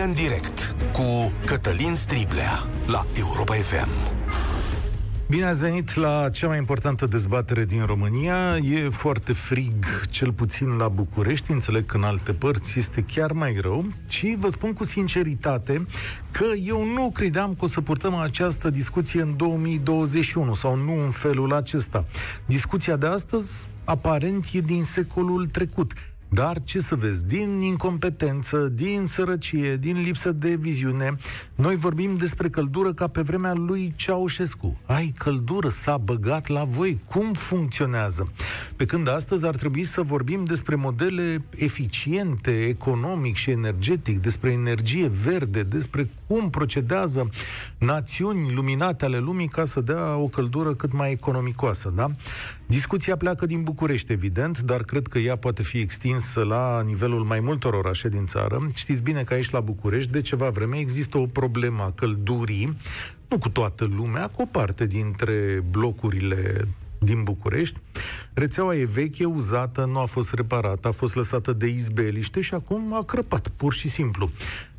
România în direct cu Cătălin Striblea la Europa FM. Bine ați venit la cea mai importantă dezbatere din România. E foarte frig, cel puțin la București. Înțeleg că în alte părți este chiar mai rău. Și vă spun cu sinceritate că eu nu credeam că o să purtăm această discuție în 2021 sau nu în felul acesta. Discuția de astăzi aparent e din secolul trecut. Dar ce să vezi, din incompetență, din sărăcie, din lipsă de viziune, noi vorbim despre căldură ca pe vremea lui Ceaușescu. Ai căldură, s-a băgat la voi, cum funcționează? Pe când astăzi ar trebui să vorbim despre modele eficiente, economic și energetic, despre energie verde, despre cum procedează națiuni luminate ale lumii ca să dea o căldură cât mai economicoasă, da? Discuția pleacă din București, evident, dar cred că ea poate fi extinsă la nivelul mai multor orașe din țară. Știți bine că aici la București, de ceva vreme, există o problemă a căldurii, nu cu toată lumea, cu o parte dintre blocurile din București. Rețeaua e veche, uzată, nu a fost reparată, a fost lăsată de izbeliște și acum a crăpat, pur și simplu.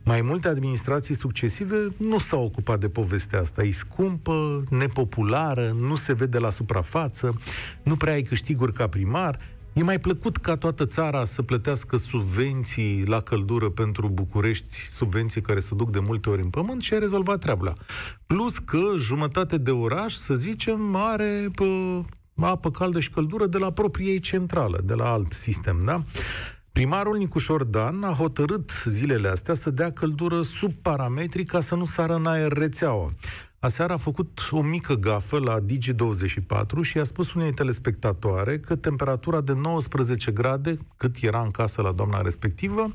Mai multe administrații succesive nu s-au ocupat de povestea asta. E scumpă, nepopulară, nu se vede la suprafață, nu prea ai câștiguri ca primar. E mai plăcut ca toată țara să plătească subvenții la căldură pentru București, subvenții care se duc de multe ori în pământ și ai rezolvat treaba. Plus că jumătate de oraș, să zicem, are pă, apă caldă și căldură de la proprie centrală, de la alt sistem, da? Primarul Nicușor Dan a hotărât zilele astea să dea căldură sub parametri ca să nu sară în aer rețeaua. Aseară a făcut o mică gafă la Digi24 și a spus unei telespectatoare că temperatura de 19 grade, cât era în casă la doamna respectivă,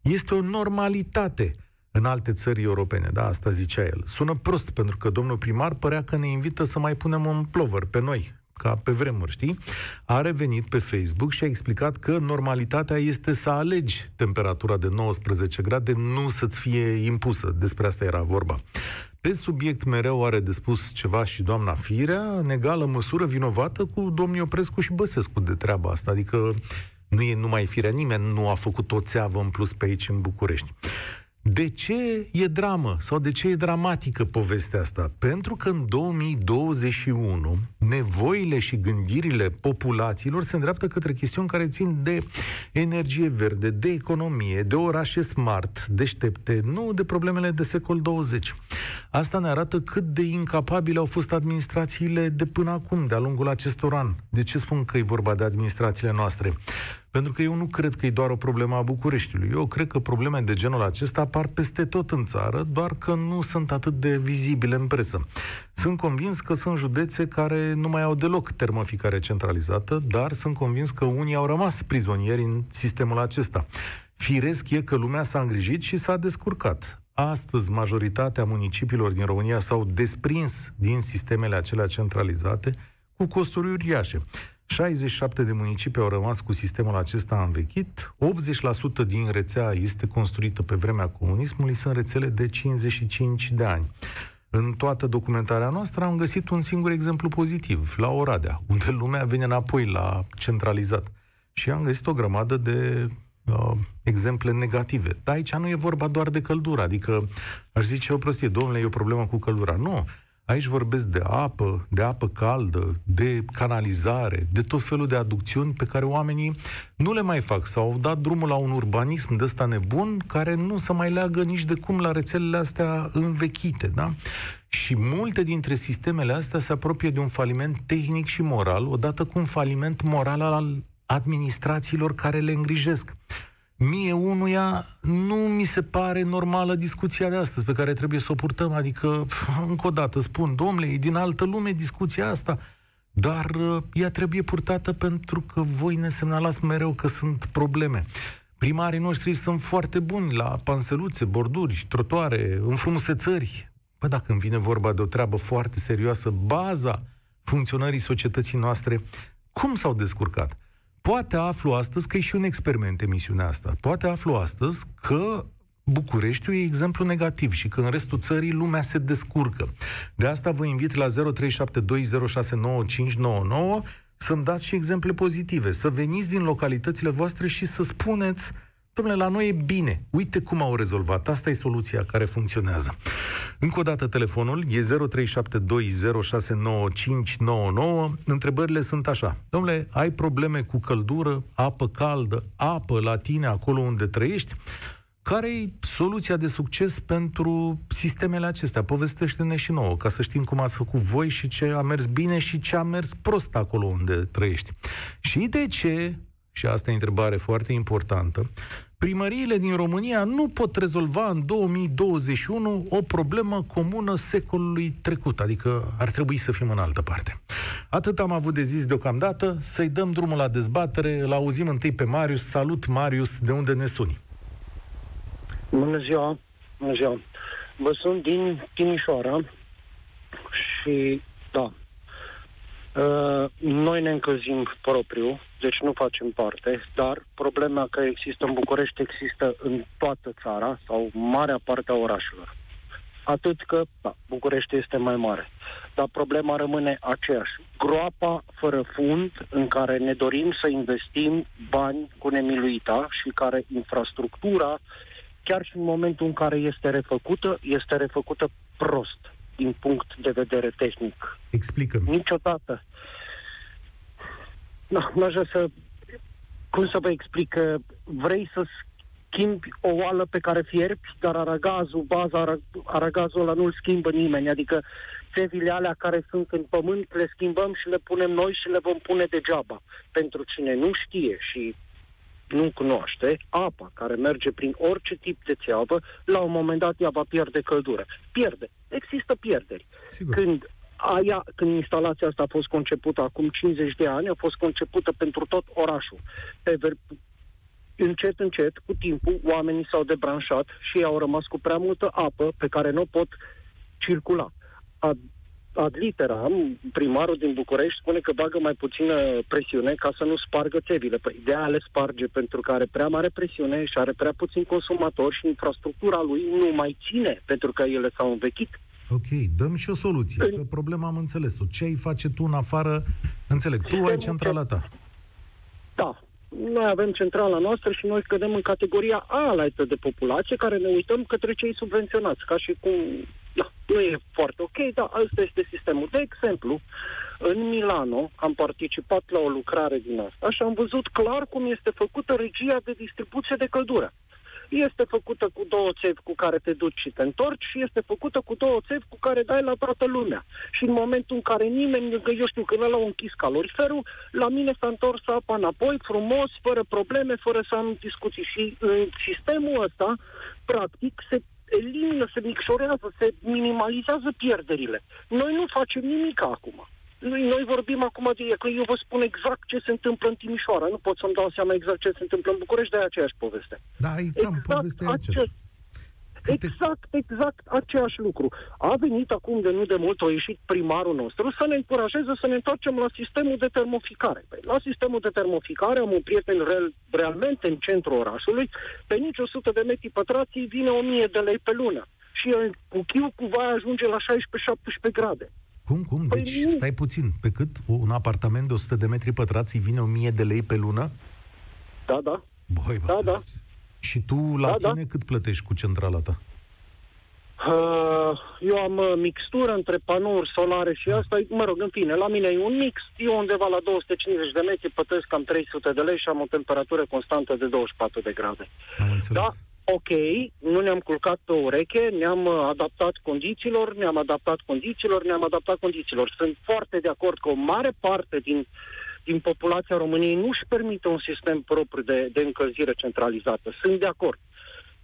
este o normalitate în alte țări europene. Da, asta zicea el. Sună prost, pentru că domnul primar părea că ne invită să mai punem un plover pe noi, ca pe vremuri, știi, a revenit pe Facebook și a explicat că normalitatea este să alegi temperatura de 19 grade, nu să-ți fie impusă. Despre asta era vorba. Pe subiect mereu are de spus ceva și doamna Firea, în egală măsură vinovată cu domnii Oprescu și Băsescu de treaba asta. Adică nu e numai Firea, nimeni nu a făcut o țeavă în plus pe aici în București. De ce e dramă sau de ce e dramatică povestea asta? Pentru că în 2021 nevoile și gândirile populațiilor se îndreaptă către chestiuni care țin de energie verde, de economie, de orașe smart, deștepte, nu de problemele de secol 20. Asta ne arată cât de incapabile au fost administrațiile de până acum, de-a lungul acestor ani. De ce spun că e vorba de administrațiile noastre? Pentru că eu nu cred că e doar o problemă a Bucureștiului. Eu cred că probleme de genul acesta apar peste tot în țară, doar că nu sunt atât de vizibile în presă. Sunt convins că sunt județe care nu mai au deloc termoficare centralizată, dar sunt convins că unii au rămas prizonieri în sistemul acesta. Firesc e că lumea s-a îngrijit și s-a descurcat. Astăzi, majoritatea municipiilor din România s-au desprins din sistemele acelea centralizate cu costuri uriașe. 67 de municipii au rămas cu sistemul acesta învechit, 80% din rețea este construită pe vremea comunismului, sunt rețele de 55 de ani. În toată documentarea noastră am găsit un singur exemplu pozitiv, la Oradea, unde lumea vine înapoi la centralizat. Și am găsit o grămadă de uh, exemple negative. Dar aici nu e vorba doar de căldură, adică aș zice o prostie, domnule, e o problemă cu căldura. Nu, Aici vorbesc de apă, de apă caldă, de canalizare, de tot felul de aducțiuni pe care oamenii nu le mai fac sau au dat drumul la un urbanism de ăsta nebun care nu se mai leagă nici de cum la rețelele astea învechite, da? Și multe dintre sistemele astea se apropie de un faliment tehnic și moral, odată cu un faliment moral al administrațiilor care le îngrijesc mie unuia nu mi se pare normală discuția de astăzi pe care trebuie să o purtăm. Adică, încă o dată spun, domnule, e din altă lume discuția asta, dar uh, ea trebuie purtată pentru că voi ne semnalați mereu că sunt probleme. Primarii noștri sunt foarte buni la panseluțe, borduri, trotoare, înfrumusețări. Bă, dacă îmi vine vorba de o treabă foarte serioasă, baza funcționării societății noastre, cum s-au descurcat? Poate aflu astăzi că e și un experiment emisiunea asta. Poate aflu astăzi că Bucureștiul e exemplu negativ și că în restul țării lumea se descurcă. De asta vă invit la 0372069599 să-mi dați și exemple pozitive, să veniți din localitățile voastre și să spuneți Domnule, la noi e bine. Uite cum au rezolvat. Asta e soluția care funcționează. Încă o dată telefonul e 0372069599. Întrebările sunt așa. Domnule, ai probleme cu căldură, apă caldă, apă la tine acolo unde trăiești? Care e soluția de succes pentru sistemele acestea? Povestește-ne și nouă, ca să știm cum ați făcut voi și ce a mers bine și ce a mers prost acolo unde trăiești. Și de ce, și asta e întrebare foarte importantă, primăriile din România nu pot rezolva în 2021 o problemă comună secolului trecut, adică ar trebui să fim în altă parte. Atât am avut de zis deocamdată, să-i dăm drumul la dezbatere, îl auzim întâi pe Marius. Salut, Marius, de unde ne suni? Bună ziua, bună ziua. Vă sunt din Timișoara și, da, uh, noi ne încălzim propriu, deci nu facem parte, dar problema că există în București există în toată țara sau marea parte a orașelor. Atât că, da, București este mai mare. Dar problema rămâne aceeași. Groapa fără fund în care ne dorim să investim bani cu nemiluita și care infrastructura chiar și în momentul în care este refăcută, este refăcută prost din punct de vedere tehnic. Explică-mi. Niciodată. Nu, nu aș să... Cum să vă explic? Că vrei să schimbi o oală pe care fierbi, dar aragazul, baza, aragazul ăla nu-l schimbă nimeni. Adică țevile alea care sunt în pământ le schimbăm și le punem noi și le vom pune degeaba. Pentru cine nu știe și nu cunoaște, apa care merge prin orice tip de țeavă, la un moment dat ea va pierde căldură. Pierde. Există pierderi. Sigur. Când aia, când instalația asta a fost concepută acum 50 de ani, a fost concepută pentru tot orașul. Pe ver- încet, încet, cu timpul, oamenii s-au debranșat și au rămas cu prea multă apă pe care nu pot circula. A ad literam, primarul din București spune că bagă mai puțină presiune ca să nu spargă țevile. Păi de le sparge pentru că are prea mare presiune și are prea puțin consumator și infrastructura lui nu mai ține pentru că ele s-au învechit. Ok, dăm și o soluție. În... Că problema am înțeles-o. Ce ai face tu în afară? Înțeleg, tu ai centrala ta. Da, noi avem centrala noastră și noi cădem în categoria A de populație, care ne uităm către cei subvenționați, ca și cum da, nu e foarte ok, dar ăsta este sistemul. De exemplu, în Milano am participat la o lucrare din asta și am văzut clar cum este făcută regia de distribuție de căldură. Este făcută cu două țevi cu care te duci și te întorci și este făcută cu două țevi cu care dai la toată lumea. Și în momentul în care nimeni, că eu știu, când l-au închis caloriferul, la mine s-a întors apa înapoi, frumos, fără probleme, fără să am discuții. Și în sistemul ăsta, practic, se elimină, se micșorează, se minimalizează pierderile. Noi nu facem nimic acum. Noi, noi vorbim acum de că eu vă spun exact ce se întâmplă în Timișoara. Nu pot să-mi dau seama exact ce se întâmplă în București, de aceeași poveste. Da, e cam exact povestea aceeași. Câte... Exact, exact aceeași lucru. A venit acum de nu de mult, a ieșit primarul nostru să ne încurajeze să ne întoarcem la sistemul de termoficare. Păi, la sistemul de termoficare am un prieten real, realmente în centrul orașului, pe nici 100 de metri pătrați vine 1000 de lei pe lună. Și el cu chiu cu vai ajunge la 16-17 grade. Cum, cum? Păi deci nu. stai puțin. Pe cât un apartament de 100 de metri pătrați vine 1000 de lei pe lună? Da, da. Băi, bă, da, da. Și tu la da, tine da. cât plătești cu centrala ta? Uh, eu am uh, mixtură între panouri solare și asta, mă rog, în fine, la mine e un mix, eu undeva la 250 de metri plătesc cam 300 de lei și am o temperatură constantă de 24 de grade. Am Da, ok, nu ne-am culcat pe ureche, ne-am uh, adaptat condițiilor, ne-am adaptat condițiilor, ne-am adaptat condițiilor. Sunt foarte de acord că o mare parte din din populația României nu își permite un sistem propriu de, de încălzire centralizată. Sunt de acord.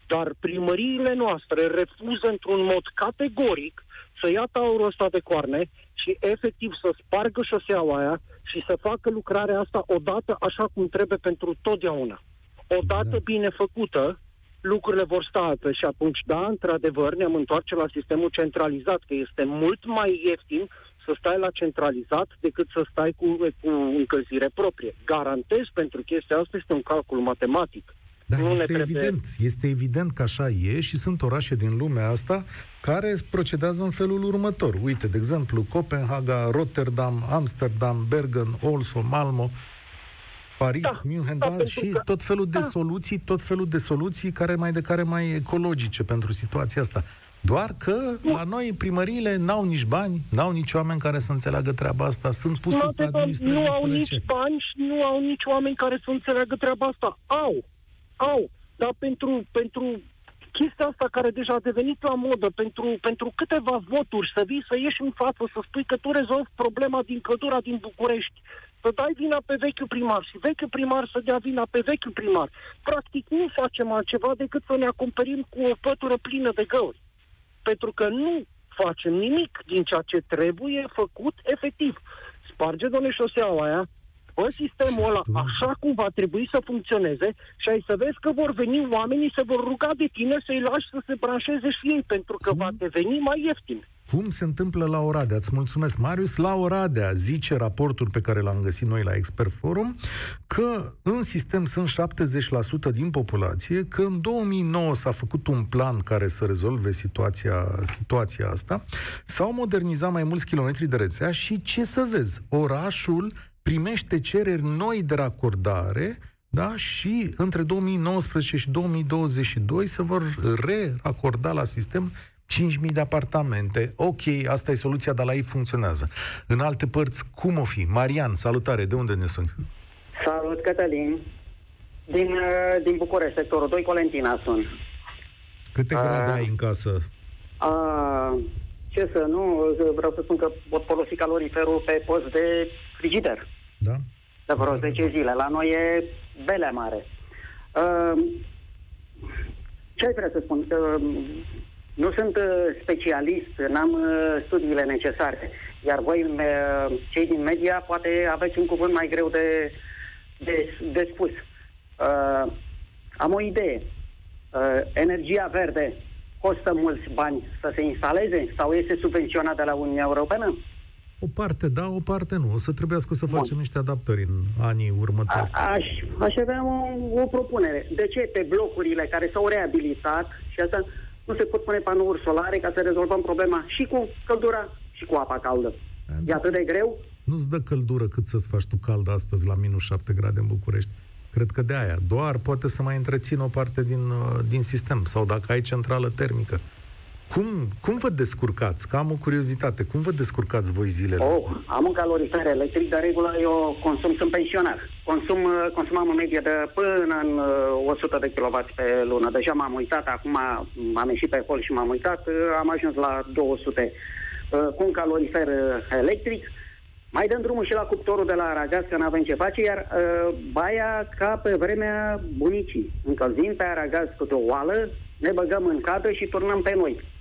Dar primăriile noastre refuză într-un mod categoric să ia taurul ăsta de coarne și efectiv să spargă șoseaua aia și să facă lucrarea asta odată așa cum trebuie pentru totdeauna. Odată da. bine făcută, lucrurile vor sta altfel și atunci, da, într-adevăr, ne-am întoarce la sistemul centralizat, că este mult mai ieftin să stai la centralizat decât să stai cu, cu încălzire proprie. Garantez pentru chestia asta este un calcul matematic. Da, nu este trebuie... evident. Este evident că așa e și sunt orașe din lumea asta care procedează în felul următor. Uite, de exemplu, Copenhaga, Rotterdam, Amsterdam, Bergen, Oslo, Malmo. Paris, Da, München, da, da, pentru și că- tot felul de da. soluții, tot felul de soluții care mai de care mai ecologice pentru situația asta. Doar că la noi primăriile n-au nici bani, n-au nici oameni care să înțeleagă treaba asta, sunt puse Nu, să adevăr, administreze nu au sărăcie. nici bani și nu au nici oameni care să înțeleagă treaba asta. Au, au, dar pentru, pentru chestia asta care deja a devenit la modă, pentru, pentru câteva voturi să vii, să ieși în față, să spui că tu rezolvi problema din căldura din București, să dai vina pe vechiul primar și vechiul primar să dea vina pe vechiul primar. Practic nu facem altceva decât să ne acoperim cu o pătură plină de găuri. Pentru că nu facem nimic din ceea ce trebuie făcut efectiv. Sparge, doamne, șoseaua aia, Fă sistemul ăla Atunci- așa cum va trebui să funcționeze și ai să vezi că vor veni oamenii, se vor ruga de tine să-i lași să se branșeze și ei, pentru că Cum? va deveni mai ieftin. Cum se întâmplă la Oradea? Îți mulțumesc, Marius. La Oradea zice raportul pe care l-am găsit noi la Expert Forum că în sistem sunt 70% din populație, că în 2009 s-a făcut un plan care să rezolve situația, situația asta, s-au modernizat mai mulți kilometri de rețea și ce să vezi, orașul primește cereri noi de racordare da? și între 2019 și 2022 se vor re-racorda la sistem 5.000 de apartamente. Ok, asta e soluția, dar la ei funcționează. În alte părți, cum o fi? Marian, salutare, de unde ne suni? Salut, Cătălin. Din, uh, din București, sectorul 2, Colentina sunt. Câte A. grade ai în casă? A, ce să nu, vreau să spun că pot folosi caloriferul pe post de frigider Da? de vreo 10 zile. La noi e belea mare. Uh, ce ai vrea să spun? Uh, nu sunt uh, specialist, n-am uh, studiile necesare. Iar voi, uh, cei din media, poate aveți un cuvânt mai greu de, de, de spus. Uh, am o idee. Uh, energia verde costă mulți bani să se instaleze sau este subvenționată de la Uniunea Europeană? O parte da, o parte nu. O să trebuiască să Bun. facem niște adaptări în anii următori. A, aș, aș avea o, o propunere. De ce pe blocurile care s-au reabilitat și asta nu se pot pune panouri solare ca să rezolvăm problema și cu căldura și cu apa caldă? E atât de greu? Nu-ți dă căldură cât să-ți faci tu cald astăzi la minus 7 grade în București. Cred că de aia. Doar poate să mai întrețină o parte din, uh, din sistem. Sau dacă ai centrală termică. Cum, cum vă descurcați? Că am o curiozitate. Cum vă descurcați voi zilele Oh, astea? am un calorifer electric, de regulă eu consum, sunt pensionar. Consum, uh, consumam în medie de până în uh, 100 de kW pe lună. Deja m-am uitat, acum am ieșit pe hol și m-am uitat, uh, am ajuns la 200 uh, cu un calorifer uh, electric. Mai dăm drumul și la cuptorul de la Aragaz, că n-avem ce face, iar uh, baia ca pe vremea bunicii. Încălzim pe Aragaz cu o oală, ne băgăm în cadă și turnăm pe noi.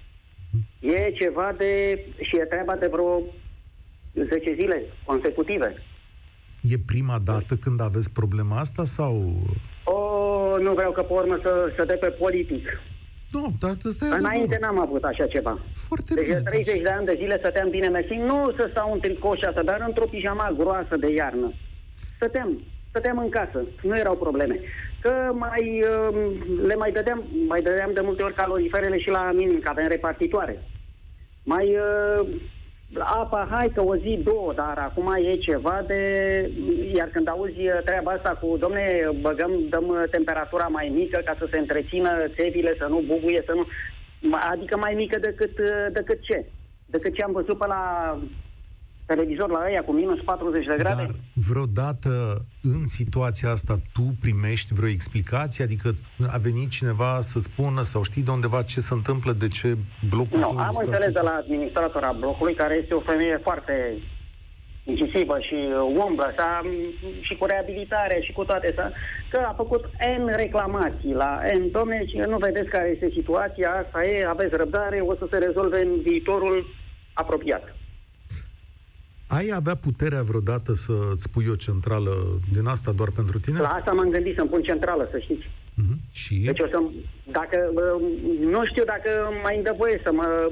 E ceva de... și e treaba de vreo 10 zile consecutive. E prima dată când aveți problema asta sau... O, nu vreau că pe urmă să, să dea pe politic. Nu, dar ăsta e Înainte adevărul. n-am avut așa ceva. Foarte Deci de bine. 30 de ani de zile stăteam bine mersi, nu să stau în tricou și asta, dar într-o pijama groasă de iarnă. Stăteam, stăteam în casă, nu erau probleme. Că mai, uh, le mai dădeam, mai dădeam de multe ori caloriferele și la minim, că avem repartitoare. Mai uh, apa, hai că o zi, două, dar acum e ceva de... Iar când auzi uh, treaba asta cu, domne, băgăm, dăm uh, temperatura mai mică ca să se întrețină țevile, să nu bubuie, să nu... Adică mai mică decât, uh, decât ce? Decât ce am văzut pe la televizor la ăia cu minus 40 de grade? Dar vreodată în situația asta tu primești vreo explicație? Adică a venit cineva să spună sau știi de undeva ce se întâmplă, de ce blocul Nu, tău am în situația înțeles de asta? la administratora blocului, care este o femeie foarte incisivă și uh, umblă, sa, și cu reabilitare și cu toate astea, că a făcut N reclamații la N. Domne, și nu vedeți care este situația, asta e, aveți răbdare, o să se rezolve în viitorul apropiat. Ai avea puterea vreodată să-ți pui o centrală din asta doar pentru tine? La asta m-am gândit să-mi pun centrală, să știți. Mhm. Și? Deci o să dacă, uh, nu știu dacă mai îmi dă voie să mă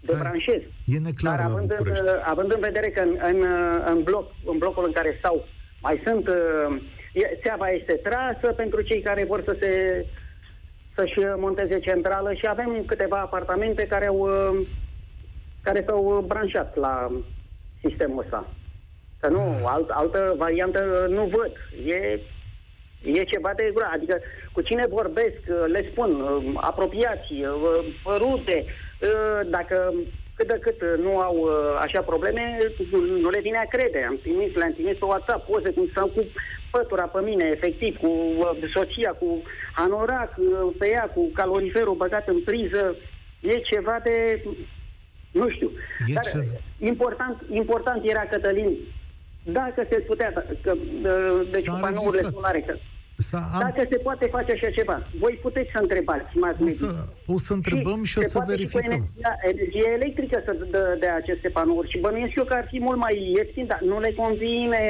debranșez. E neclar Dar la având în, București. având în vedere că în, în, în, bloc, în blocul în care stau mai sunt, uh, e- țeava este trasă pentru cei care vor să se să-și monteze centrală și avem câteva apartamente care au uh, care s-au branșat la sistemul ăsta. Că nu, alt, altă variantă nu văd. E, e ceva de gura. Adică cu cine vorbesc, le spun, apropiații, rude, dacă cât de cât nu au așa probleme, nu le vine a crede. Am trimis, le-am trimis pe WhatsApp poze cum stau cu pătura pe mine, efectiv, cu soția, cu anorac pe ea, cu caloriferul băgat în priză. E ceva de... Nu știu. E Dar ce... important, important era, Cătălin, dacă se putea, că, deci panourile solare, că, am... Dacă se poate face așa ceva, voi puteți să întrebați mass o să, o să întrebăm și, și o să verificăm. Și energia, energie electrică să dă de aceste panouri și bănuiesc eu că ar fi mult mai ieftin, dar nu le convine,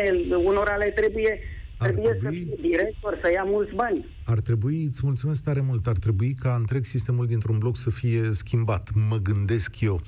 unora le trebuie ar trebuie trebui, să fie director, să ia mulți bani. Ar trebui, îți mulțumesc tare mult, ar trebui ca întreg sistemul dintr-un bloc să fie schimbat. Mă gândesc eu.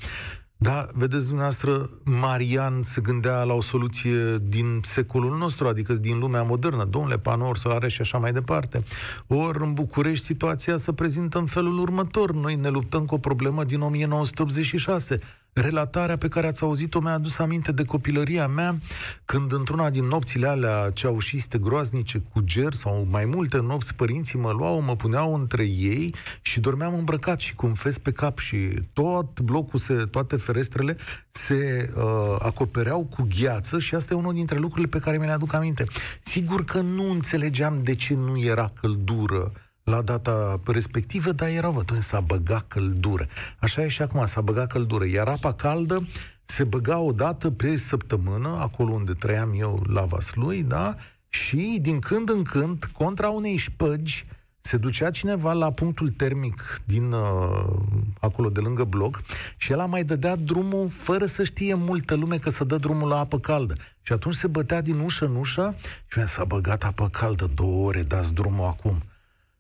Da, vedeți dumneavoastră, Marian se gândea la o soluție din secolul nostru, adică din lumea modernă, domnule, panouri solare și așa mai departe. Ori în București situația se prezintă în felul următor. Noi ne luptăm cu o problemă din 1986. Relatarea pe care ați auzit-o mi-a adus aminte de copilăria mea, când într-una din nopțile alea ceaușiste groaznice cu ger sau mai multe nopți, părinții mă luau, mă puneau între ei și dormeam îmbrăcat și cu un fes pe cap și tot blocul, se, toate ferestrele se uh, acopereau cu gheață și asta e unul dintre lucrurile pe care mi le aduc aminte. Sigur că nu înțelegeam de ce nu era căldură la data respectivă, dar era văd, s-a băgat căldură. Așa e și acum, s-a băgat căldură. Iar apa caldă se băga o dată pe săptămână, acolo unde trăiam eu la Vaslui, da? Și din când în când, contra unei șpăgi, se ducea cineva la punctul termic din uh, acolo de lângă bloc și el a mai dădea drumul fără să știe multă lume că să dă drumul la apă caldă. Și atunci se bătea din ușă în ușă și s-a băgat apă caldă două ore, dați drumul acum.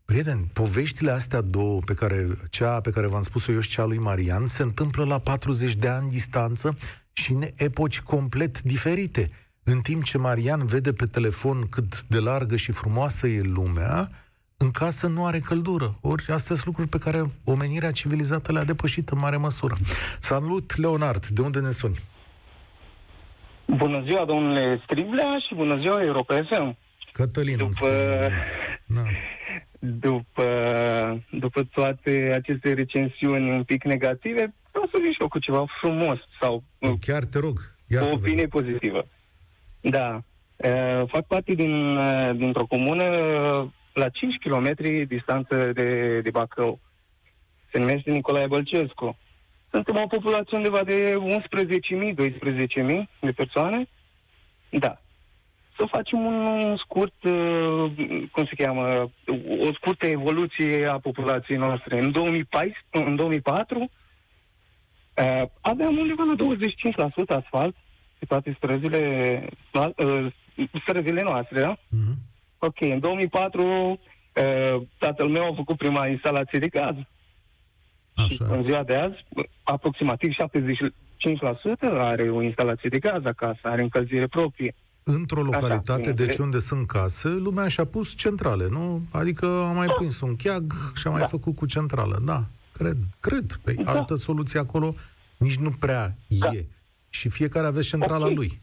Prieteni, poveștile astea două, pe care, cea pe care v-am spus-o eu și cea lui Marian, se întâmplă la 40 de ani distanță și în epoci complet diferite. În timp ce Marian vede pe telefon cât de largă și frumoasă e lumea, în casă nu are căldură. Ori astea sunt lucruri pe care omenirea civilizată le-a depășit în mare măsură. Salut, Leonard, de unde ne suni? Bună ziua, domnule Striblea, și bună ziua, Europa FM. Cătălin, După... Da după, după toate aceste recensiuni un pic negative, vreau să vin și eu cu ceva frumos sau Chiar te rog, ia o opinie vedem. pozitivă. Da. Uh, fac parte din, uh, dintr-o comună la 5 km distanță de, de Bacău. Se numește Nicolae Bălcescu. Suntem o populație undeva de 11.000, 12.000 de persoane. Da să facem un scurt, uh, cum se cheamă, o scurtă evoluție a populației noastre. În 2014, în 2004 uh, aveam undeva la 25% asfalt pe toate străzile, uh, străzile noastre, da? Uh-huh. Ok, în 2004 tatăl meu a făcut prima instalație de gaz. Așa. Și în ziua de azi, aproximativ 75% are o instalație de gaz acasă, are încălzire proprie într-o localitate, Așa, deci unde sunt case, lumea și-a pus centrale, nu? Adică a mai prins un cheag și a mai da. făcut cu centrală. Da, cred, cred. Pe da. altă soluție acolo nici nu prea da. e. Și fiecare aveți centrala okay. lui.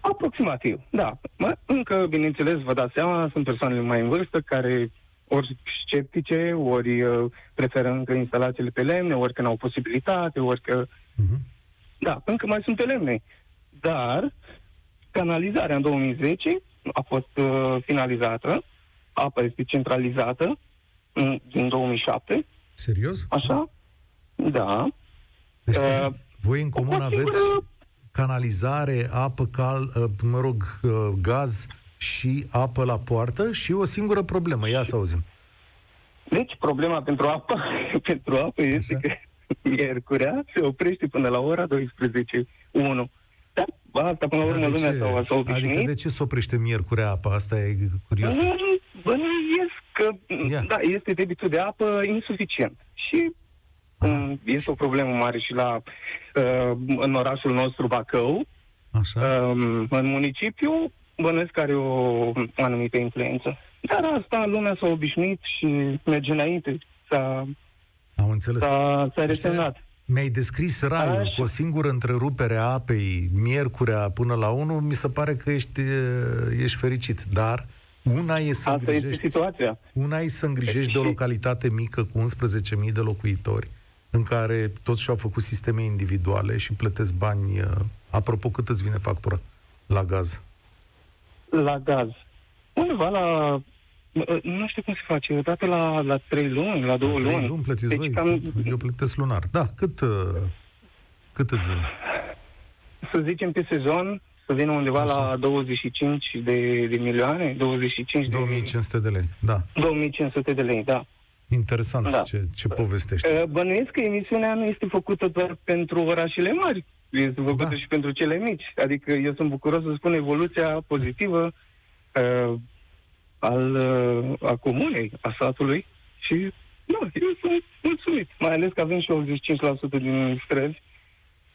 Aproximativ, da. Mă, încă, bineînțeles, vă dați seama, sunt persoanele mai în vârstă care ori sceptice, ori uh, preferă încă instalațiile pe lemne, ori că n-au posibilitate, ori că... Uh-huh. Da, încă mai sunt pe lemne. Dar Canalizarea în 2010 a fost uh, finalizată, apa este centralizată în, din 2007. Serios? Așa? Da. Deci, uh, voi în comun aveți singură... canalizare, apă cal, uh, mă rog, uh, gaz și apă la poartă și o singură problemă. Ia să auzim. Deci, problema pentru apă, pentru apă este Așa. că miercurea se oprește până la ora 12.1. Da, asta până la urmă lumea s-a, s-a obișnuit. Adică de ce se oprește miercurea apa? Asta e curios. Bănuiesc că Ia. da, este debitul de apă insuficient. Și Aha. este o problemă mare și la uh, în orașul nostru Bacău. Așa. Uh, în municipiu bănuiesc că are o anumită influență. Dar asta lumea s-a obișnuit și merge înainte. S-a, Am înțeles. S-a, s-a resemnat. Mi-ai descris raiul Așa. cu o singură întrerupere a apei, miercurea până la 1, mi se pare că ești, uh, ești fericit. Dar una e să Asta este îngrijești, situația. una e să îngrijești de o Și- localitate mică cu 11.000 de locuitori, în care toți și-au făcut sisteme individuale și plătesc bani. uh, Apropo, cât îți vine factura la gaz? La gaz. Undeva la... Nu știu cum se face, o dată la, la 3 luni, la 2 La trei luni. luni plătiți Deci voi? cam, Eu plătesc lunar. Da, cât, uh, cât îți vine? să zicem pe sezon, să vină undeva Așa. la 25 de, de milioane, 25 de... 2500 de lei. Da. 2500 de lei, da. Interesant Da. ce, ce povestești. Uh, Bănuiesc că emisiunea nu este făcută doar pentru orașele mari, este făcută Da. și pentru cele mici. Adică eu sunt bucuros să spun evoluția pozitivă uh, al, uh, a comunei, a satului și nu, eu sunt mulțumit. Mai ales că avem și 85% din străzi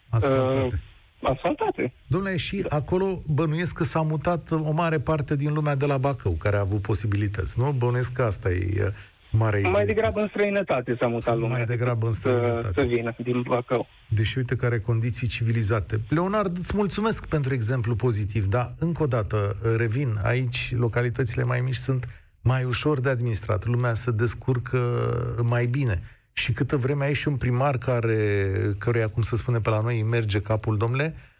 Ascultate. uh, asfaltate. Domnule, și acolo bănuiesc că s-a mutat o mare parte din lumea de la Bacău, care a avut posibilități, nu? Bănuiesc că asta e uh, mare idee. Mai degrabă în străinătate s-a mutat lumea. Mai degrabă în să, străinătate. să vină din Bacău. Deși uite care condiții civilizate. Leonard, îți mulțumesc pentru exemplu pozitiv, dar încă o dată revin, aici localitățile mai mici sunt mai ușor de administrat, lumea se descurcă mai bine. Și câtă vreme ai și un primar care, căruia, cum se spune pe la noi, îi merge capul, domnule, uh,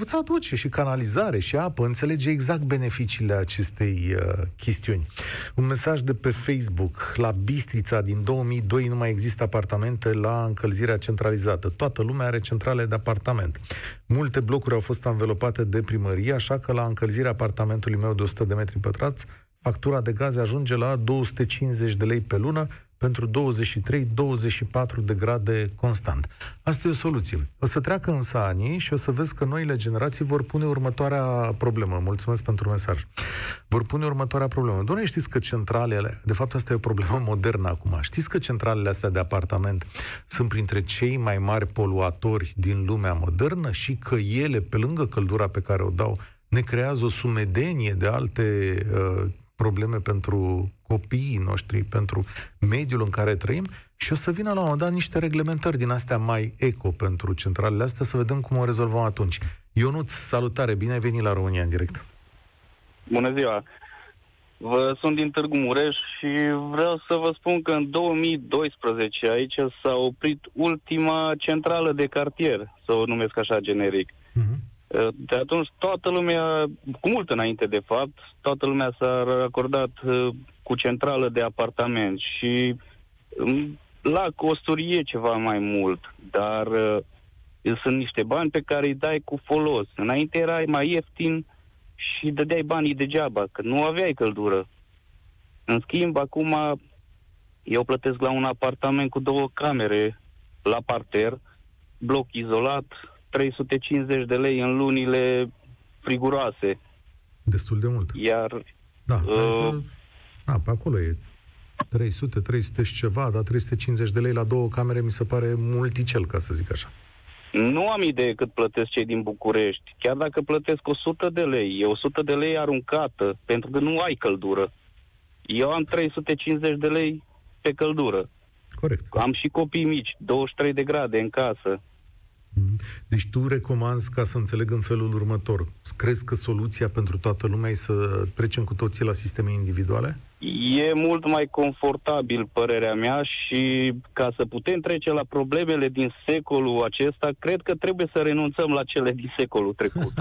îți aduce și canalizare și apă, înțelege exact beneficiile acestei uh, chestiuni. Un mesaj de pe Facebook, la Bistrița din 2002 nu mai există apartamente la încălzirea centralizată. Toată lumea are centrale de apartament. Multe blocuri au fost anvelopate de primărie, așa că la încălzirea apartamentului meu de 100 de metri pătrați, factura de gaze ajunge la 250 de lei pe lună pentru 23-24 de grade constant. Asta e o soluție. O să treacă însă anii și o să vezi că noile generații vor pune următoarea problemă. Mulțumesc pentru mesaj. Vor pune următoarea problemă. Doamne, știți că centralele, de fapt asta e o problemă modernă acum, știți că centralele astea de apartament sunt printre cei mai mari poluatori din lumea modernă și că ele, pe lângă căldura pe care o dau, ne creează o sumedenie de alte uh, probleme pentru copiii noștri, pentru mediul în care trăim și o să vină la un moment dat niște reglementări din astea mai eco pentru centralele astea, să vedem cum o rezolvăm atunci. Ionuț, salutare, bine ai venit la România în direct. Bună ziua! Vă sunt din Târgu Mureș și vreau să vă spun că în 2012 aici s-a oprit ultima centrală de cartier, să o numesc așa generic. Uh-huh. De atunci toată lumea, cu mult înainte de fapt, toată lumea s-a acordat uh, cu centrală de apartament și um, la costuri e ceva mai mult, dar uh, sunt niște bani pe care îi dai cu folos. Înainte era mai ieftin și dădeai banii degeaba, că nu aveai căldură. În schimb, acum eu plătesc la un apartament cu două camere la parter, bloc izolat, 350 de lei în lunile friguroase. Destul de mult. Iar Da, Uh. adică, a, pe acolo e 300, 300 și ceva, dar 350 de lei la două camere mi se pare multicel, ca să zic așa. nu am idee cât plătesc cei din București. Chiar dacă plătesc 100 de lei, e 100 de lei aruncată, pentru că nu ai căldură. Eu am 350 de lei pe căldură. Corect. Am și copii mici, 23 de grade în casă. Mhm. Deci tu recomanzi, ca să înțeleg în felul următor, crezi că soluția pentru toată lumea e să trecem cu toții la sisteme individuale? E mult mai confortabil, părerea mea, și ca să putem trece la problemele din secolul acesta, cred că trebuie să renunțăm la cele din secolul trecut.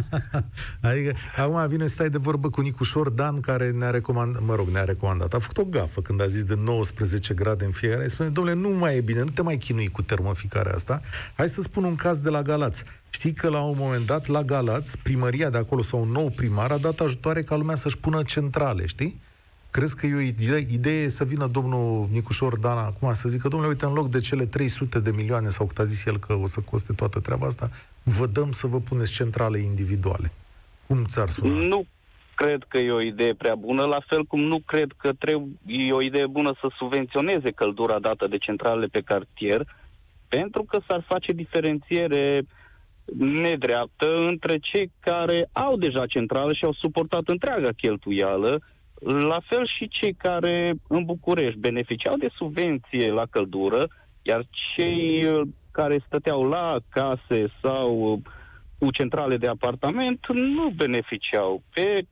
adică, acum vine să stai de vorbă cu Nicușor Dan, care ne-a recomandat, mă rog, ne-a recomandat, a făcut o gafă când a zis de 19 grade în fiecare, spune, domnule, nu mai e bine, nu te mai chinui cu termoficarea asta, hai să spun un caz de la Galați. Știi că la un moment dat, la Galați, primăria de acolo sau un nou primar a dat ajutoare ca lumea să-și pună centrale, știi? Crezi că e o idee, idee să vină domnul Nicușor Dan acum să zică, domnule, uite, în loc de cele 300 de milioane, sau cât a zis el că o să coste toată treaba asta, vă dăm să vă puneți centrale individuale. Cum ți-ar suna asta? Nu cred că e o idee prea bună, la fel cum nu cred că trebuie, e o idee bună să subvenționeze căldura dată de centralele pe cartier, pentru că s-ar face diferențiere nedreaptă între cei care au deja centrală și au suportat întreaga cheltuială, la fel și cei care în București beneficiau de subvenție la căldură, iar cei uh, care stăteau la case sau cu centrale de apartament nu beneficiau pe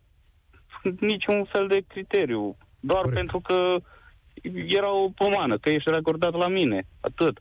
niciun fel de criteriu, doar Corect. pentru că era o pomană, că ești recordat la mine, atât.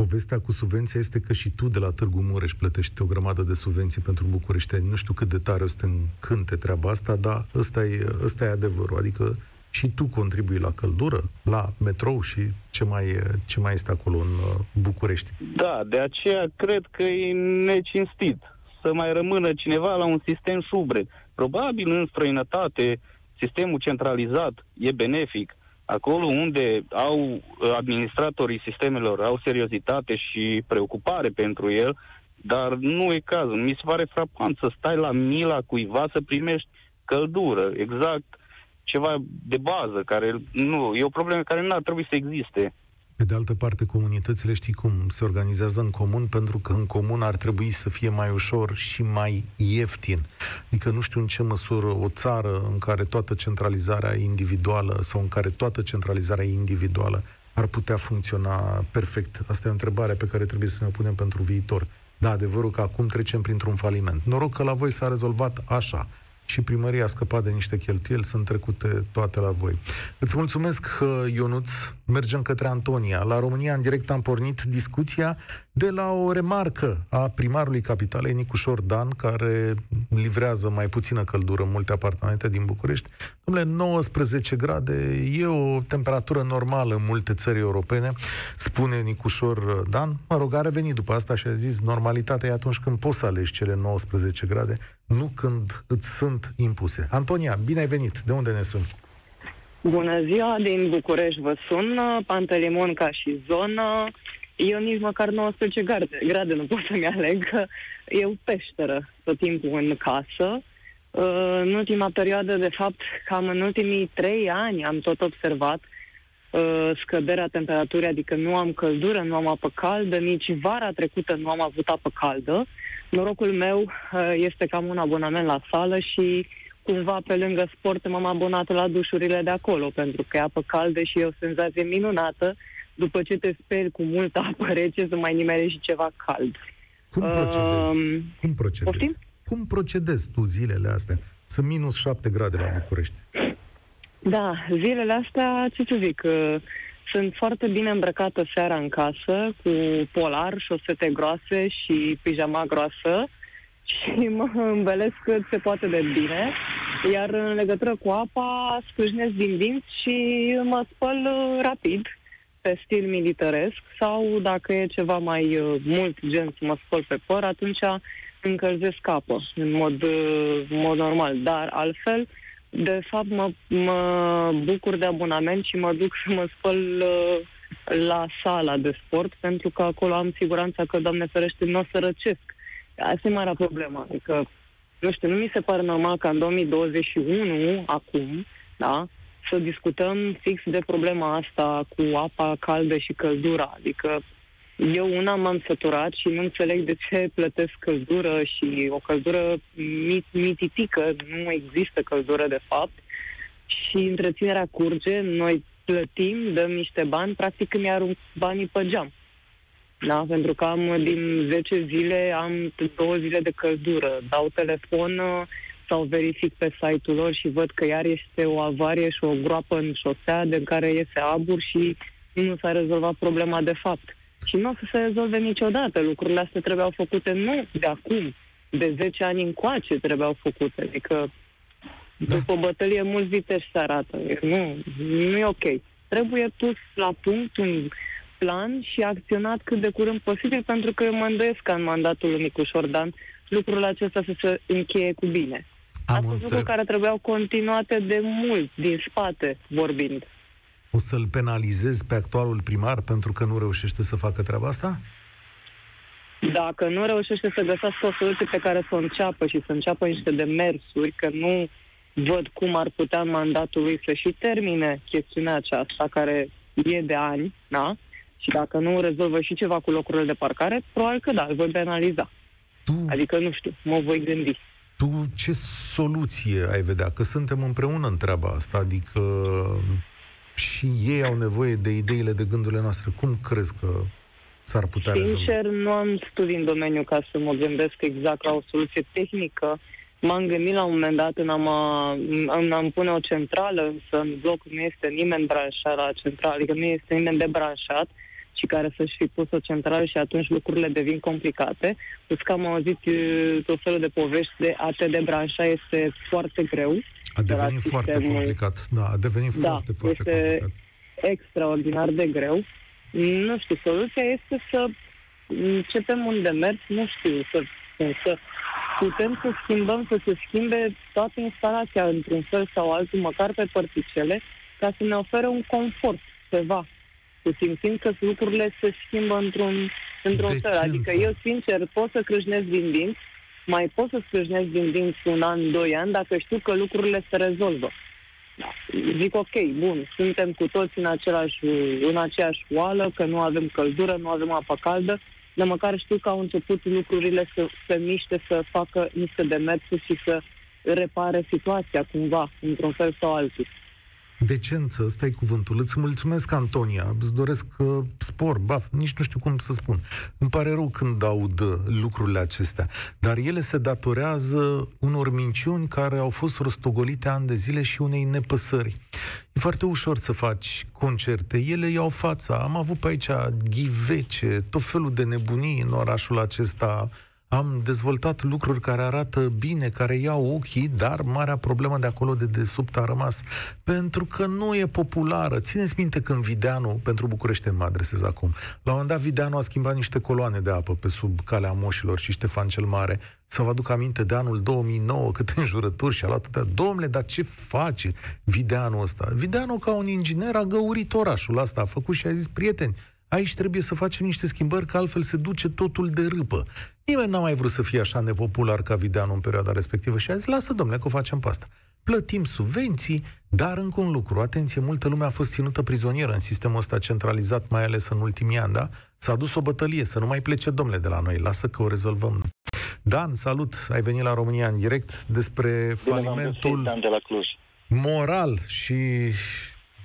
Povestea cu subvenția este că și tu de la Târgu Mureș plătești o grămadă de subvenții pentru București. Nu știu cât de tare o să te încânte treaba asta, dar ăsta e, ăsta e adevărul. Adică și tu contribui la căldură, la metrou și ce mai, ce mai este acolo în uh, București. Da, de aceea cred că e necinstit să mai rămână cineva la un sistem șubret. Probabil în străinătate sistemul centralizat e benefic. Acolo unde au uh, administratorii sistemelor, au seriozitate și preocupare pentru el, dar nu e cazul. Mi se pare frapant să stai la mila cuiva să primești căldură. Exact ceva de bază, care nu, e o problemă care nu ar trebui să existe. Pe de altă parte, comunitățile știi cum se organizează în comun, pentru că în comun ar trebui să fie mai ușor și mai ieftin. Adică nu știu în ce măsură o țară în care toată centralizarea e individuală sau în care toată centralizarea e individuală ar putea funcționa perfect. Asta e o întrebare pe care trebuie să ne punem pentru viitor. Da, adevărul că acum trecem printr-un faliment. Noroc că la voi s-a rezolvat așa și primăria a scăpat de niște cheltuieli, sunt trecute toate la voi. Îți mulțumesc, uh, Ionuț. Mergem către Antonia. La România, în direct, am pornit discuția de la o remarcă a primarului capitalei, Nicușor Dan, care livrează mai puțină căldură în multe apartamente din București. Domnule, 19 grade e o temperatură normală în multe țări europene, spune Nicușor Dan. Mă rog, a revenit după asta și a zis, normalitatea e atunci când poți să alegi cele 19 grade, nu când îți sunt impuse. Antonia, bine ai venit. De unde ne sunt? Bună ziua, din București vă sun, Pantelimon ca și zonă. Eu nici măcar 19 grade, grade nu pot să-mi aleg, că e o peșteră tot timpul în casă. Uh, în ultima perioadă, de fapt, cam în ultimii trei ani am tot observat uh, scăderea temperaturii, adică nu am căldură, nu am apă caldă, nici vara trecută nu am avut apă caldă. Norocul meu uh, este că am un abonament la sală și cumva pe lângă sport m-am abonat la dușurile de acolo, pentru că e apă caldă și e o senzație minunată după ce te speri cu multă apă rece să mai nimerești și ceva cald. Cum procedezi? Uh, Cum procedezi? Poftim? Cum procedezi tu zilele astea? Sunt minus 7 grade la București. Da, zilele astea, ce să zic, uh, sunt foarte bine îmbrăcată seara în casă, cu polar, șosete groase și pijama groasă și mă îmbelesc cât se poate de bine. Iar în legătură cu apa, scrâșnesc din dinți și mă spăl uh, rapid pe stil militaresc sau dacă e ceva mai uh, mult gen să mă spăl pe păr, atunci încălzesc apă în mod, uh, mod normal. Dar altfel, de fapt, mă, mă bucur de abonament și mă duc să mă spăl uh, la sala de sport, pentru că acolo am siguranța că, Doamne ferește, nu o să răcesc. Asta e marea problemă. Adică, nu știu, nu mi se pare normal ca în 2021, acum, da, să discutăm fix de problema asta cu apa caldă și căldura. Adică eu una m-am săturat și nu înțeleg de ce plătesc căldură și o căldură mit- mititică, nu există căldură de fapt și întreținerea curge, noi plătim, dăm niște bani, practic îmi arunc banii pe geam. Da? Pentru că am din 10 zile, am două zile de căldură, dau telefon, sau verific pe site-ul lor și văd că iar este o avarie și o groapă în șosea de care iese abur și nu s-a rezolvat problema de fapt. Și nu o să se rezolve niciodată. Lucrurile astea trebuiau făcute nu de acum, de 10 ani încoace trebuiau făcute. Adică da. după bătălie mulți viteși se arată. Nu, nu e ok. Trebuie pus la punct un plan și acționat cât de curând posibil, pentru că eu mă îndoiesc ca în mandatul lui Nicuș Șordan lucrul acesta să se încheie cu bine. Am sunt lucruri care trebuiau continuate de mult, din spate vorbind. O să-l penalizezi pe actualul primar pentru că nu reușește să facă treaba asta? Dacă nu reușește să găsească o soluție pe care să o înceapă și să înceapă niște demersuri, că nu văd cum ar putea mandatul lui să și termine chestiunea aceasta, care e de ani, da? Și dacă nu rezolvă și ceva cu locurile de parcare, probabil că da, îl voi penaliza. Tu... Adică, nu știu, mă voi gândi tu ce soluție ai vedea? Că suntem împreună în treaba asta, adică și ei au nevoie de ideile, de gândurile noastre. Cum crezi că s-ar putea rezolva? Sincer, nu am studii în domeniu ca să mă gândesc exact la o soluție tehnică. M-am gândit la un moment dat în am, în am pune o centrală, însă în bloc nu este nimeni branșat la centrală, adică nu este nimeni debranșat și care să-și fi pus o centrală și atunci lucrurile devin complicate. Plus că am auzit uh, tot felul de povești de a te debranșa este foarte greu. A devenit foarte sistemul... complicat, da, a devenit da, foarte, foarte este complicat. extraordinar de greu. Nu știu, soluția este să începem un demers, nu știu, să, să putem să schimbăm, să se schimbe toată instalația într-un fel sau altul, măcar pe părticele, ca să ne ofere un confort, ceva. Să simțim că lucrurile se schimbă într-un, într-un fel. Adică eu, sincer, pot să crâșnesc din dinți, mai pot să scrâșnesc din dinți un an, doi ani, dacă știu că lucrurile se rezolvă. Da. Zic, ok, bun, suntem cu toți în, același, în aceeași oală, că nu avem căldură, nu avem apă caldă, dar măcar știu că au început lucrurile să se miște, să facă niște demersuri și să repare situația cumva, într-un fel sau altul. Decență, ăsta e cuvântul. Îți mulțumesc, Antonia. Îți doresc uh, spor, baf, nici nu știu cum să spun. Îmi pare rău când aud uh, lucrurile acestea. Dar ele se datorează unor minciuni care au fost rostogolite ani de zile și unei nepăsări. E foarte ușor să faci concerte. Ele iau fața. Am avut pe aici ghivece, tot felul de nebunii în orașul acesta am dezvoltat lucruri care arată bine, care iau ochii, dar marea problemă de acolo de desubt a rămas. Pentru că nu e populară. Țineți minte când Videanu, pentru București mă adresez acum, la un moment dat Videanu a schimbat niște coloane de apă pe sub calea moșilor și Ștefan cel Mare. Să vă aduc aminte de anul 2009, câte înjurături și a luat atâtea. Domnule, dar ce face Videanu ăsta? Videanu, ca un inginer, a găurit orașul asta, a făcut și a zis, prieteni, aici trebuie să facem niște schimbări, că altfel se duce totul de râpă. Nimeni n-a mai vrut să fie așa nepopular ca Videanu în perioada respectivă și a zis, lasă domnule că o facem pe asta. Plătim subvenții, dar încă un lucru, atenție, multă lume a fost ținută prizonieră în sistemul ăsta centralizat, mai ales în ultimii ani, da? S-a dus o bătălie, să nu mai plece domnule de la noi, lasă că o rezolvăm. Dan, salut, ai venit la România în direct despre falimentul de la Cluj. moral și,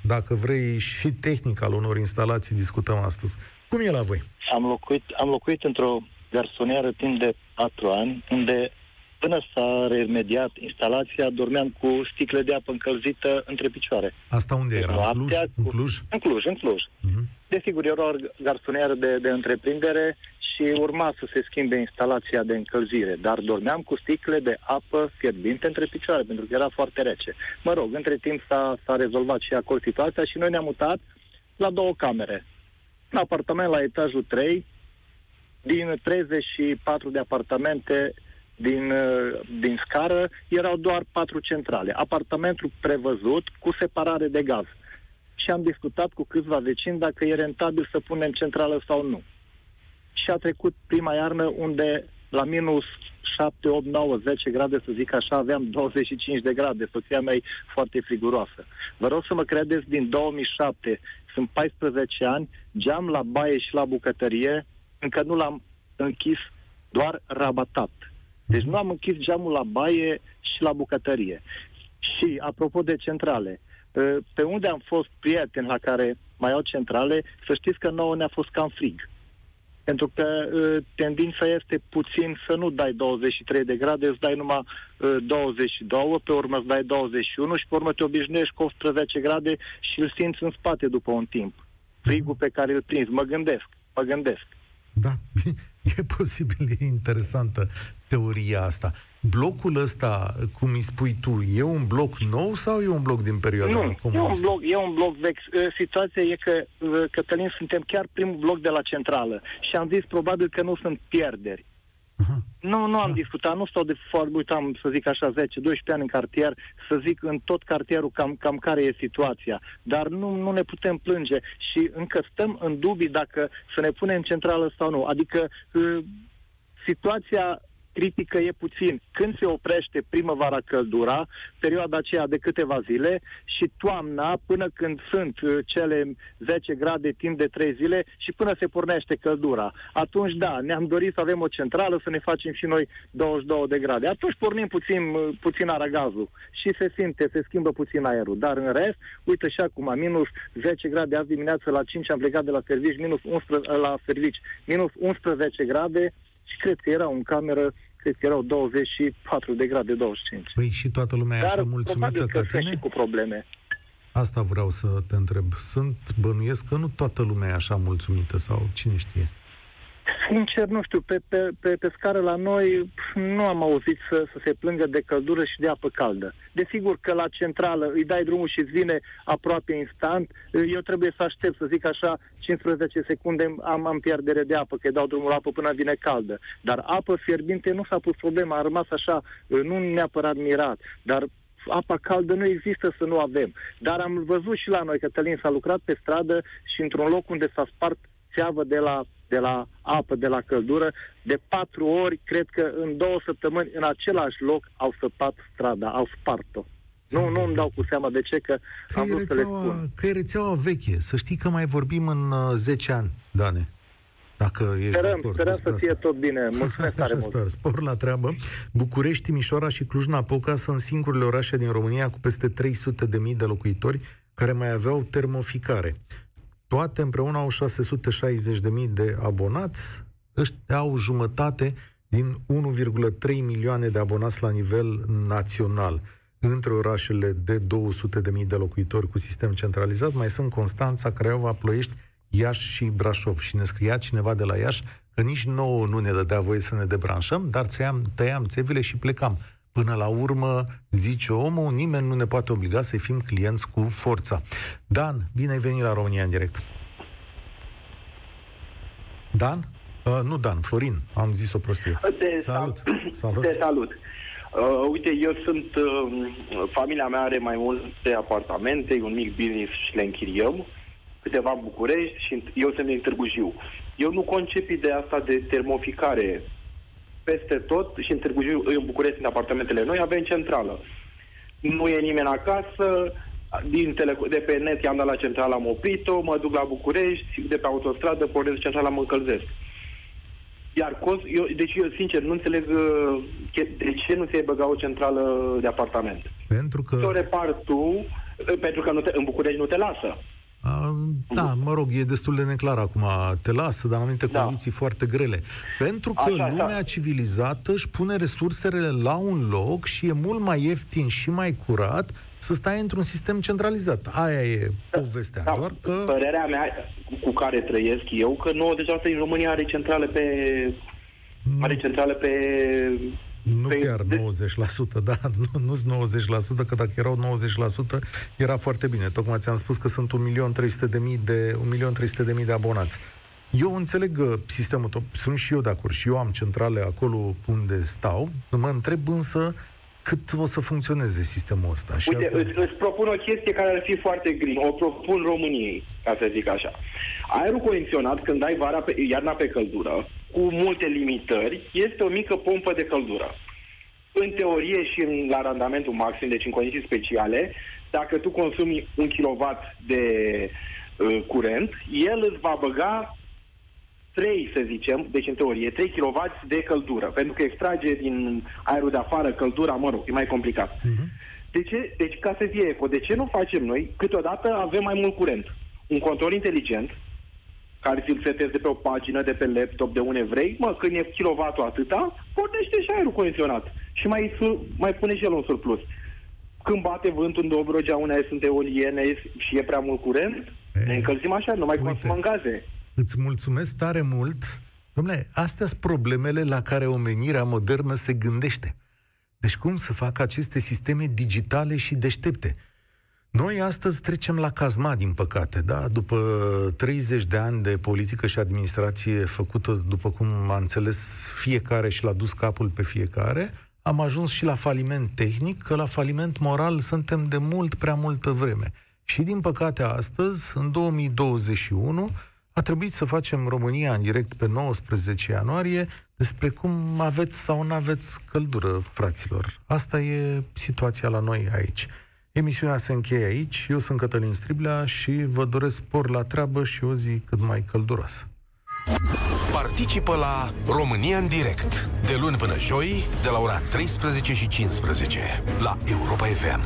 dacă vrei, și tehnic al unor instalații discutăm astăzi. Cum e la voi? Am locuit, am locuit într-o garsonieră timp de patru ani, unde până s-a remediat instalația, dormeam cu sticle de apă încălzită între picioare. Asta unde era? În Cluj? În Cluj? În Cluj, în Cluj. Uh-huh. Desigur, era o garsonieră de, de întreprindere și urma să se schimbe instalația de încălzire, dar dormeam cu sticle de apă fierbinte între picioare, pentru că era foarte rece. Mă rog, între timp s-a, s-a rezolvat și acolo situația și noi ne-am mutat la două camere. Un apartament la etajul 3, din 34 de apartamente din, uh, din scară, erau doar patru centrale. Apartamentul prevăzut cu separare de gaz. Și am discutat cu câțiva vecini dacă e rentabil să punem centrală sau nu. Și a trecut prima iarnă unde la minus 7, 8, 9, 10 grade, să zic așa, aveam 25 de grade, soția mea e foarte friguroasă. Vă rog să mă credeți, din 2007, sunt 14 ani, geam la baie și la bucătărie, încă nu l-am închis, doar rabatat. Deci nu am închis geamul la baie și la bucătărie. Și, apropo de centrale, ă, pe unde am fost prieteni la care mai au centrale, să știți că nouă ne-a fost cam frig. Pentru că ă, tendința este puțin să nu dai 23 de grade, îți dai numai 22, ă, pe urmă îți dai 21 și pe urmă te obișnuiești cu 18 grade și îl simți în spate după un timp. Frigul pe care îl prinzi. Mă gândesc, mă gândesc. Da, e posibil, e interesantă teoria asta. Blocul ăsta, cum îi spui tu, e un bloc nou sau e un bloc din perioada nu, comunistă? E un bloc, e un bloc vechi. Situația e că, Cătălin, suntem chiar primul bloc de la centrală și am zis probabil că nu sunt pierderi. Aha. Nu, nu am da. discutat, nu stau de foarte, uite, am să zic așa, 10-12 ani în cartier, să zic în tot cartierul cam, cam care e situația. Dar nu, nu ne putem plânge și încă stăm în dubii dacă să ne punem centrală sau nu. Adică uh, situația critică e puțin când se oprește primăvara căldura, perioada aceea de câteva zile, și toamna până când sunt uh, cele 10 grade timp de 3 zile și până se pornește căldura. Atunci, da, ne-am dorit să avem o centrală, să ne facem și noi 22 de grade. Atunci pornim puțin, uh, puțin aragazul și se simte, se schimbă puțin aerul. Dar în rest, uite și acum, minus 10 grade azi dimineață la 5 am plecat de la servici, minus 11 la servici, minus 11 grade și cred că era în cameră cred că erau 24 de grade, 25. Păi și toată lumea e Dar așa mulțumită ca tine? și cu probleme. Asta vreau să te întreb. Sunt, bănuiesc că nu toată lumea e așa mulțumită sau cine știe. Sincer, nu știu, pe, pe, pe, pe scară la noi nu am auzit să, să se plângă de căldură și de apă caldă. Desigur că la centrală îi dai drumul și îți vine aproape instant. Eu trebuie să aștept, să zic așa, 15 secunde am, am pierdere de apă, că îi dau drumul la apă până vine caldă. Dar apă fierbinte nu s-a pus problema, a rămas așa, nu neapărat mirat, dar apa caldă nu există să nu avem. Dar am văzut și la noi, Cătălin s-a lucrat pe stradă și într-un loc unde s-a spart țeavă de la, de la apă, de la căldură, de patru ori, cred că în două săptămâni, în același loc, au săpat strada, au spart-o. Nu, nu îmi dau cu seama de ce, că, că am vrut rețeaua, să le spun. Că e rețeaua veche. Să știi că mai vorbim în uh, 10 ani, Dane. Dacă ești sperăm, de acord sperăm să fie asta. tot bine. Mulțumesc tare Așa mult. sper. Spor la treabă. București, Timișoara și Cluj-Napoca sunt singurele orașe din România cu peste 300 de mii de locuitori care mai aveau termoficare. Toate împreună au 660 de mii de abonați. Ăștia au jumătate din 1,3 milioane de abonați la nivel național. Între orașele de 200 de mii de locuitori cu sistem centralizat mai sunt Constanța, Craiova, Ploiești, Iași și Brașov. Și ne scria cineva de la Iași că nici nouă nu ne dădea voie să ne debranșăm, dar tăiam, tăiam țevile și plecam. Până la urmă, zice omul, nimeni nu ne poate obliga să fim clienți cu forța. Dan, bine ai venit la România în direct. Dan? Uh, nu Dan, Florin, am zis o prostie. De salut. salut. De salut. Uh, uite, eu sunt, uh, familia mea are mai multe apartamente, e un mic business și le închiriem, câteva în București și eu sunt din Târgu Jiu. Eu nu concep ideea asta de termoficare peste tot și în Târgu Jiu, în București, în apartamentele noi, avem centrală. Nu e nimeni acasă, din tele, de pe net i-am dat la centrală, am oprit-o, mă duc la București, de pe autostradă, pornesc centrala, mă încălzesc. Iar cost, eu, deci eu sincer nu înțeleg uh, de ce nu se băga o centrală de apartament. Pentru că... O repar tu, uh, pentru că nu te, în București nu te lasă. A, da, mă rog, e destul de neclar acum. Te lasă, dar în anumite da. condiții foarte grele. Pentru că Așa, lumea da. civilizată își pune resursele la un loc și e mult mai ieftin și mai curat să stai într-un sistem centralizat. Aia e povestea, Da, doar că... Părerea mea cu- cu care trăiesc eu, că 90% din România are centrale pe... Are centrale pe... Nu pe- chiar de- 90%, da, nu, nu 90%, că dacă erau 90%, era foarte bine. Tocmai ți-am spus că sunt 1.300.000 de, 1.300.000 de abonați. Eu înțeleg uh, sistemul tău, sunt și eu de acord, și eu am centrale acolo unde stau, mă întreb însă cât o să funcționeze sistemul ăsta. Și Uite, asta... îți, îți propun o chestie care ar fi foarte green. O propun României, ca să zic așa. Aerul condiționat, când ai vara pe, iarna pe căldură, cu multe limitări, este o mică pompă de căldură. În teorie și în, la randamentul maxim, deci în condiții speciale, dacă tu consumi un kilowatt de uh, curent, el îți va băga 3, să zicem, deci în teorie, 3 kW de căldură, pentru că extrage din aerul de afară căldura, mă rog, e mai complicat. Uh-huh. De ce? Deci, ca să fie eco, de ce nu facem noi? Câteodată avem mai mult curent. Un control inteligent, care ți-l setezi de pe o pagină, de pe laptop, de unde vrei, mă, când e kilovatul atâta, pornește și aerul condiționat. Și mai, sur- mai pune și el un surplus. Când bate vântul în Dobrogea, unde sunt eoliene și e prea mult curent, E, ne încălzim așa, nu mai uite. consumăm gaze. Îți mulțumesc tare mult. Dom'le, astea sunt problemele la care omenirea modernă se gândește. Deci cum să facă aceste sisteme digitale și deștepte? Noi astăzi trecem la cazma, din păcate, da? După 30 de ani de politică și administrație făcută, după cum a înțeles fiecare și l-a dus capul pe fiecare, am ajuns și la faliment tehnic, că la faliment moral suntem de mult prea multă vreme. Și din păcate astăzi, în 2021, a trebuit să facem România în direct pe 19 ianuarie despre cum aveți sau nu aveți căldură, fraților. Asta e situația la noi aici. Emisiunea se încheie aici. Eu sunt Cătălin Striblea și vă doresc spor la treabă și o zi cât mai călduroasă. Participă la România în direct de luni până joi de la ora 13 și 15 la Europa FM.